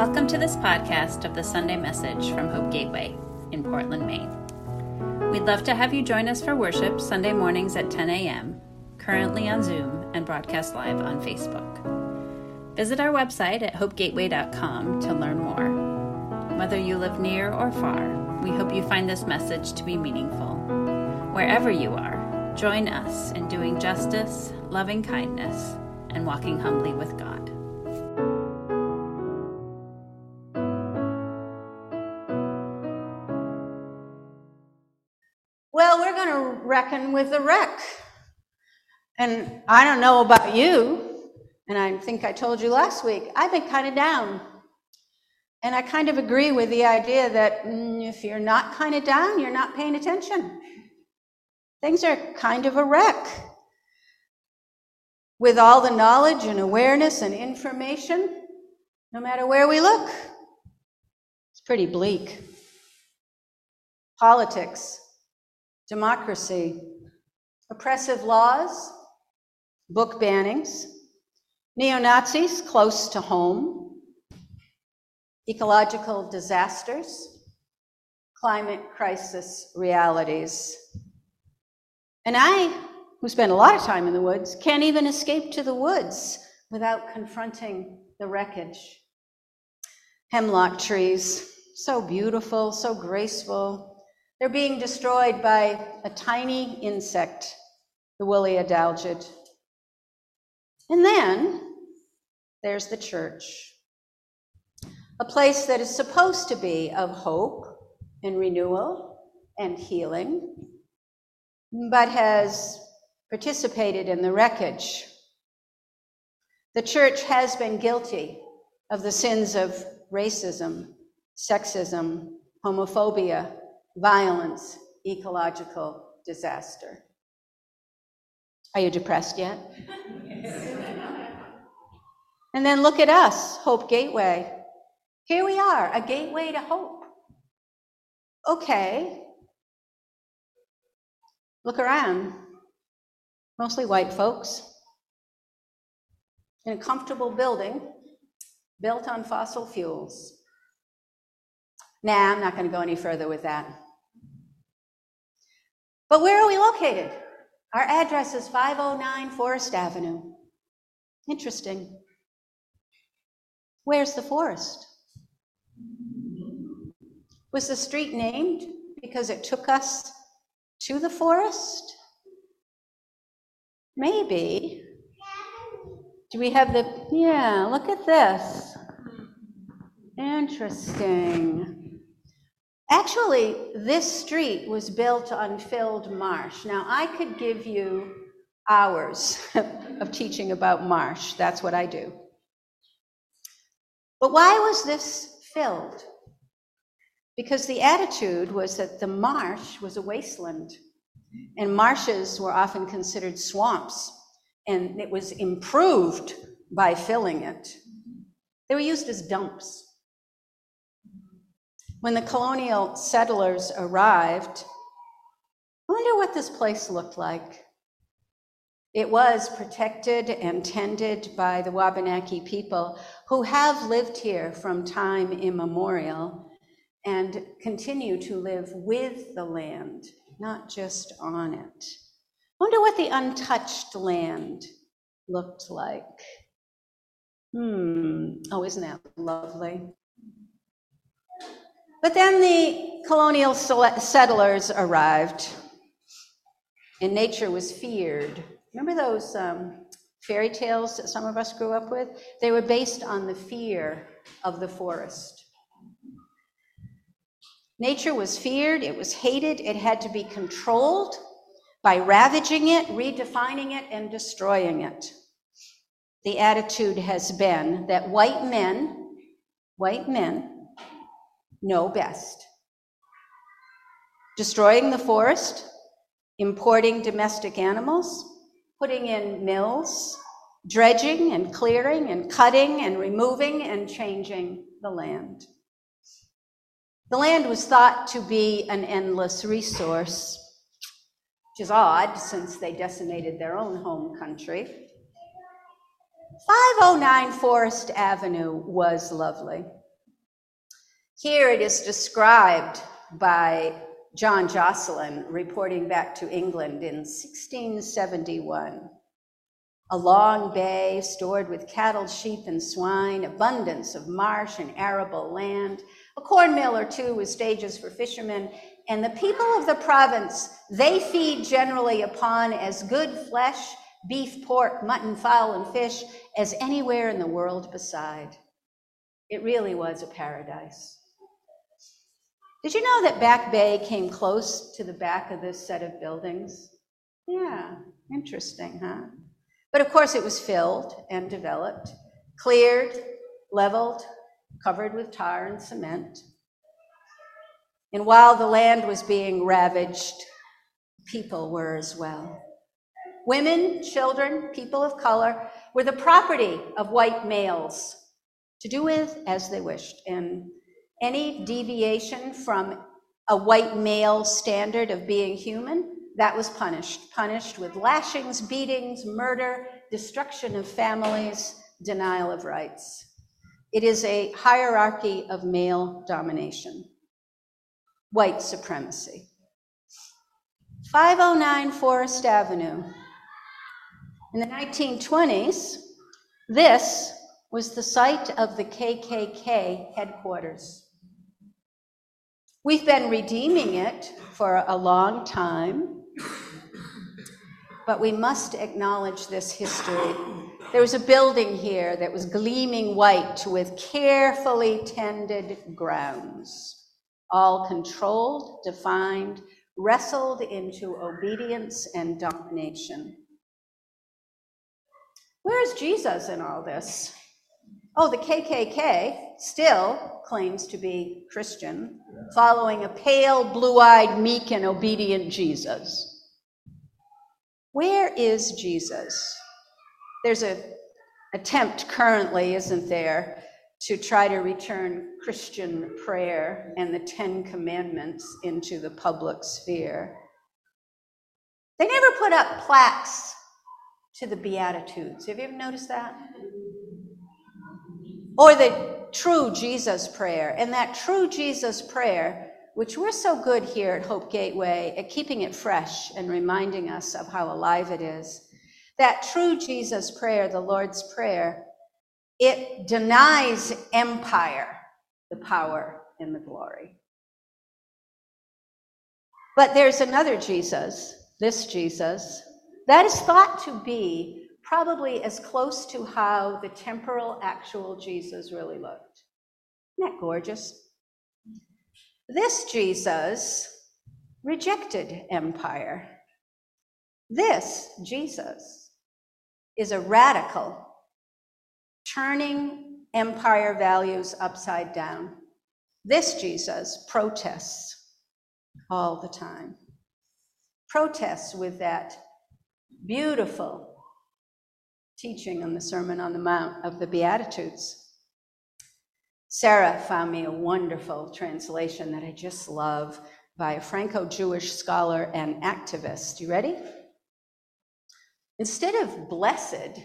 Welcome to this podcast of the Sunday message from Hope Gateway in Portland, Maine. We'd love to have you join us for worship Sunday mornings at 10 a.m., currently on Zoom and broadcast live on Facebook. Visit our website at hopegateway.com to learn more. Whether you live near or far, we hope you find this message to be meaningful. Wherever you are, join us in doing justice, loving kindness, and walking humbly with God. Going to reckon with the wreck. And I don't know about you, and I think I told you last week, I've been kind of down. And I kind of agree with the idea that mm, if you're not kind of down, you're not paying attention. Things are kind of a wreck. With all the knowledge and awareness and information, no matter where we look, it's pretty bleak. Politics, democracy, oppressive laws, book bannings, neo Nazis close to home, ecological disasters, climate crisis realities. And I, who spend a lot of time in the woods, can't even escape to the woods without confronting the wreckage. Hemlock trees, so beautiful, so graceful, they're being destroyed by a tiny insect, the woolly adelgid. And then there's the church, a place that is supposed to be of hope and renewal and healing, but has participated in the wreckage. The church has been guilty of the sins of racism, sexism, homophobia, violence, ecological disaster. Are you depressed yet? and then look at us, Hope Gateway. Here we are, a gateway to hope. Okay. Look around. Mostly white folks in a comfortable building built on fossil fuels. Nah, I'm not going to go any further with that. But where are we located? Our address is 509 Forest Avenue. Interesting. Where's the forest? Was the street named because it took us to the forest? Maybe. Do we have the. Yeah, look at this. Interesting. Actually, this street was built on filled marsh. Now, I could give you hours of teaching about marsh. That's what I do. But why was this filled? Because the attitude was that the marsh was a wasteland, and marshes were often considered swamps, and it was improved by filling it. They were used as dumps. When the colonial settlers arrived, I wonder what this place looked like. It was protected and tended by the Wabanaki people who have lived here from time immemorial and continue to live with the land, not just on it. I wonder what the untouched land looked like. Hmm, oh, isn't that lovely? But then the colonial settlers arrived, and nature was feared. Remember those um, fairy tales that some of us grew up with? They were based on the fear of the forest. Nature was feared, it was hated, it had to be controlled by ravaging it, redefining it, and destroying it. The attitude has been that white men, white men, know best. Destroying the forest, importing domestic animals, putting in mills, dredging and clearing and cutting and removing and changing the land. The land was thought to be an endless resource, which is odd since they decimated their own home country. 509 Forest Avenue was lovely. Here it is described by John Josselyn, reporting back to England in 1671. A long bay stored with cattle, sheep, and swine, abundance of marsh and arable land, a corn mill or two with stages for fishermen, and the people of the province, they feed generally upon as good flesh, beef, pork, mutton, fowl, and fish as anywhere in the world beside. It really was a paradise. Did you know that Back Bay came close to the back of this set of buildings? Yeah, interesting, huh? But of course, it was filled and developed, cleared, leveled, covered with tar and cement. And while the land was being ravaged, people were as well. Women, children, people of color were the property of white males to do with as they wished. And any deviation from a white male standard of being human, that was punished. Punished with lashings, beatings, murder, destruction of families, denial of rights. It is a hierarchy of male domination, white supremacy. 509 Forest Avenue. In the 1920s, this was the site of the KKK headquarters. We've been redeeming it for a long time, but we must acknowledge this history. There was a building here that was gleaming white with carefully tended grounds, all controlled, defined, wrestled into obedience and domination. Where is Jesus in all this? Oh, the KKK still claims to be Christian, following a pale, blue eyed, meek, and obedient Jesus. Where is Jesus? There's an attempt currently, isn't there, to try to return Christian prayer and the Ten Commandments into the public sphere. They never put up plaques to the Beatitudes. Have you ever noticed that? Or the true Jesus prayer. And that true Jesus prayer, which we're so good here at Hope Gateway at keeping it fresh and reminding us of how alive it is, that true Jesus prayer, the Lord's Prayer, it denies empire the power and the glory. But there's another Jesus, this Jesus, that is thought to be probably as close to how the temporal actual Jesus really looked. Isn't that gorgeous? This Jesus rejected empire. This Jesus is a radical, turning empire values upside down. This Jesus protests all the time, protests with that beautiful teaching on the Sermon on the Mount of the Beatitudes. Sarah found me a wonderful translation that I just love by a Franco Jewish scholar and activist. You ready? Instead of blessed,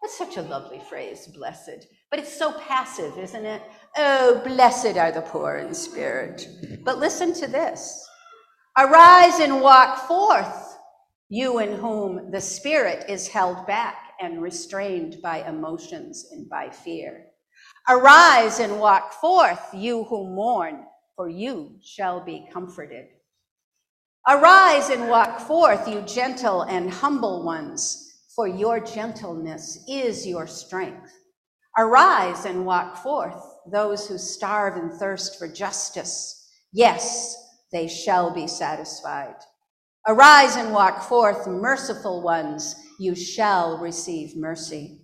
that's such a lovely phrase, blessed, but it's so passive, isn't it? Oh, blessed are the poor in spirit. But listen to this Arise and walk forth, you in whom the Spirit is held back and restrained by emotions and by fear. Arise and walk forth, you who mourn, for you shall be comforted. Arise and walk forth, you gentle and humble ones, for your gentleness is your strength. Arise and walk forth, those who starve and thirst for justice. Yes, they shall be satisfied. Arise and walk forth, merciful ones, you shall receive mercy.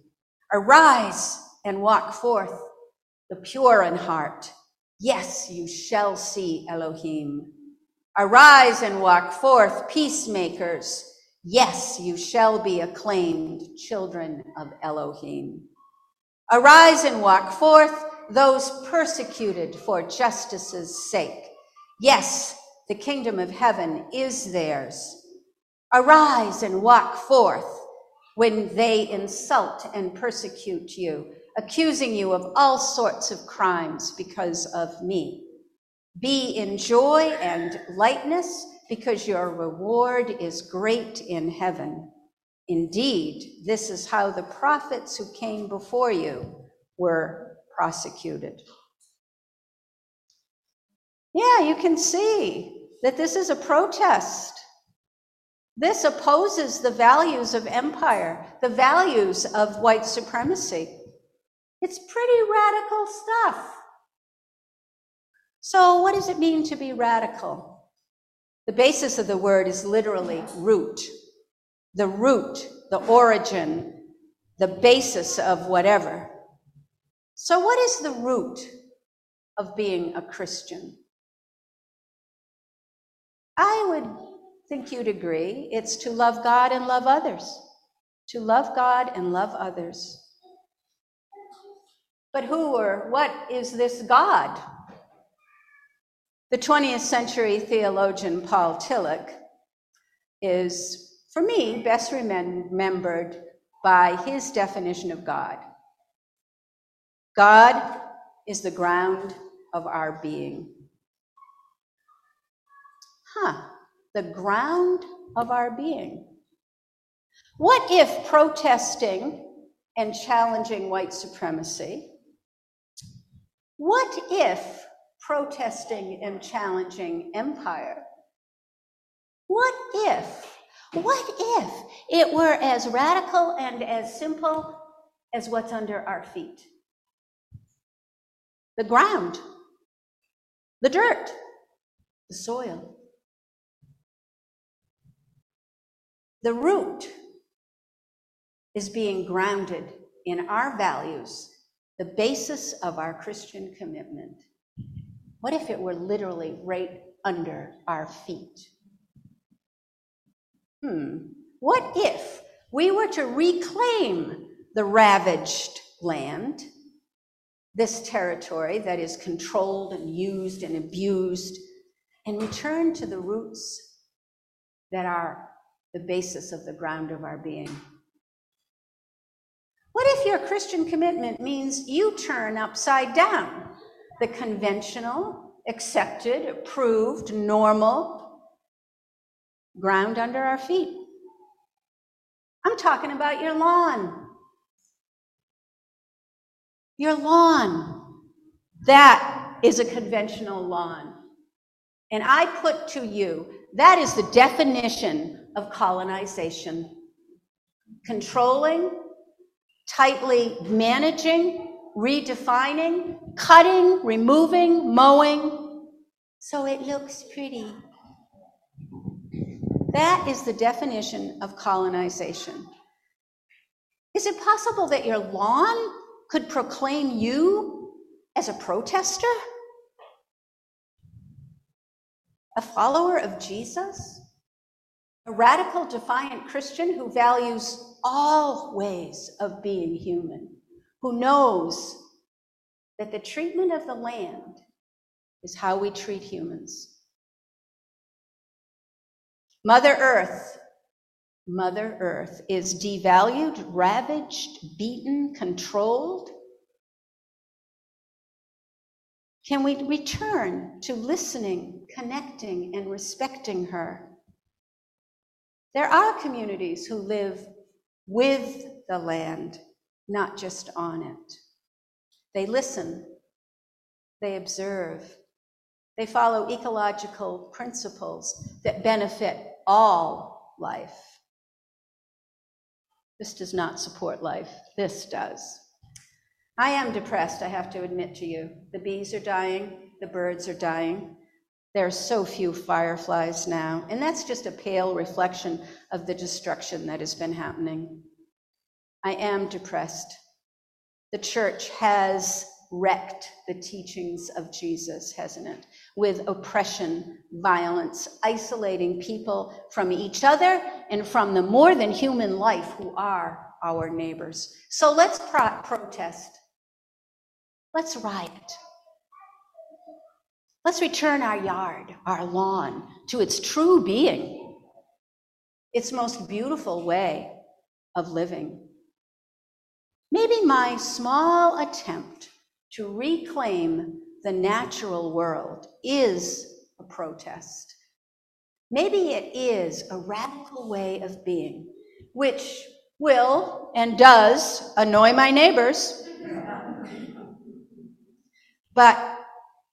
Arise and walk forth, the pure in heart. Yes, you shall see Elohim. Arise and walk forth, peacemakers. Yes, you shall be acclaimed children of Elohim. Arise and walk forth, those persecuted for justice's sake. Yes, the kingdom of heaven is theirs. Arise and walk forth when they insult and persecute you, accusing you of all sorts of crimes because of me. Be in joy and lightness, because your reward is great in heaven. Indeed, this is how the prophets who came before you were prosecuted. Yeah, you can see that this is a protest. This opposes the values of empire, the values of white supremacy. It's pretty radical stuff. So, what does it mean to be radical? The basis of the word is literally root. The root, the origin, the basis of whatever. So, what is the root of being a Christian? I would think you'd agree it's to love God and love others. To love God and love others. But who or what is this God? The 20th century theologian Paul Tillich is, for me, best remembered by his definition of God. God is the ground of our being. Huh, the ground of our being. What if protesting and challenging white supremacy? What if protesting and challenging empire? What if, what if it were as radical and as simple as what's under our feet? The ground, the dirt, the soil. The root is being grounded in our values, the basis of our Christian commitment. What if it were literally right under our feet? Hmm. What if we were to reclaim the ravaged land, this territory that is controlled and used and abused, and return to the roots that are the basis of the ground of our being. What if your Christian commitment means you turn upside down the conventional, accepted, approved, normal ground under our feet? I'm talking about your lawn. Your lawn. That is a conventional lawn. And I put to you, that is the definition of colonization. Controlling, tightly managing, redefining, cutting, removing, mowing, so it looks pretty. That is the definition of colonization. Is it possible that your lawn could proclaim you as a protester? A follower of Jesus? A radical, defiant Christian who values all ways of being human, who knows that the treatment of the land is how we treat humans. Mother Earth, Mother Earth is devalued, ravaged, beaten, controlled. Can we return to listening, connecting, and respecting her? There are communities who live with the land, not just on it. They listen, they observe, they follow ecological principles that benefit all life. This does not support life, this does. I am depressed, I have to admit to you. The bees are dying, the birds are dying. There are so few fireflies now, and that's just a pale reflection of the destruction that has been happening. I am depressed. The church has wrecked the teachings of Jesus, hasn't it? With oppression, violence, isolating people from each other and from the more than human life who are our neighbors. So let's pro- protest. Let's riot. Let's return our yard, our lawn, to its true being, its most beautiful way of living. Maybe my small attempt to reclaim the natural world is a protest. Maybe it is a radical way of being, which will and does annoy my neighbors. But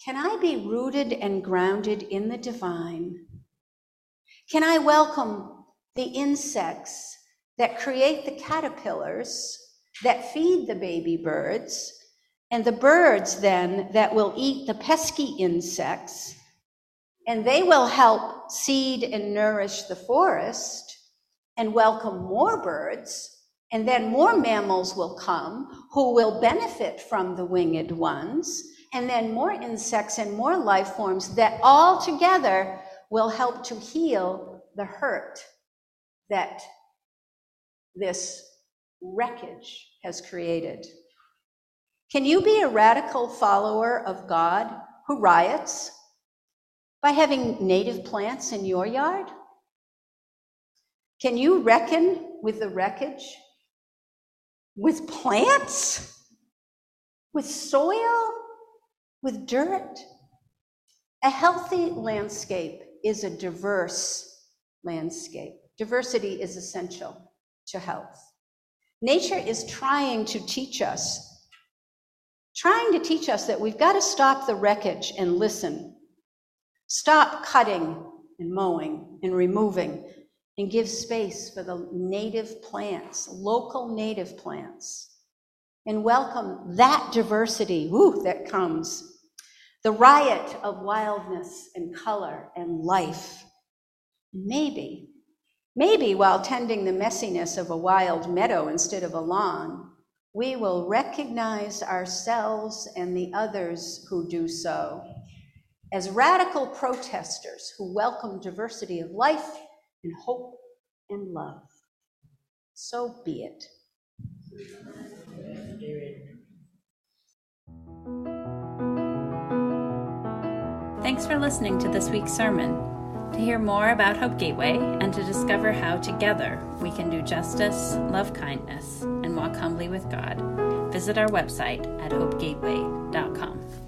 can I be rooted and grounded in the divine? Can I welcome the insects that create the caterpillars that feed the baby birds, and the birds then that will eat the pesky insects, and they will help seed and nourish the forest and welcome more birds, and then more mammals will come who will benefit from the winged ones, and then more insects and more life forms that all together will help to heal the hurt that this wreckage has created. Can you be a radical follower of God who riots by having native plants in your yard? Can you reckon with the wreckage? With plants? With soil? With dirt? A healthy landscape is a diverse landscape. Diversity is essential to health. Nature is trying to teach us, trying to teach us that we've got to stop the wreckage and listen. Stop cutting and mowing and removing and give space for the native plants, local native plants, and welcome that diversity woo, that comes. The riot of wildness and color and life. Maybe Maybe while tending the messiness of a wild meadow instead of a lawn, we will recognize ourselves and the others who do so as radical protesters who welcome diversity of life and hope and love. So be it. Thanks for listening to this week's sermon. To hear more about Hope Gateway and to discover how together we can do justice, love kindness, and walk humbly with God, visit our website at hopegateway.com.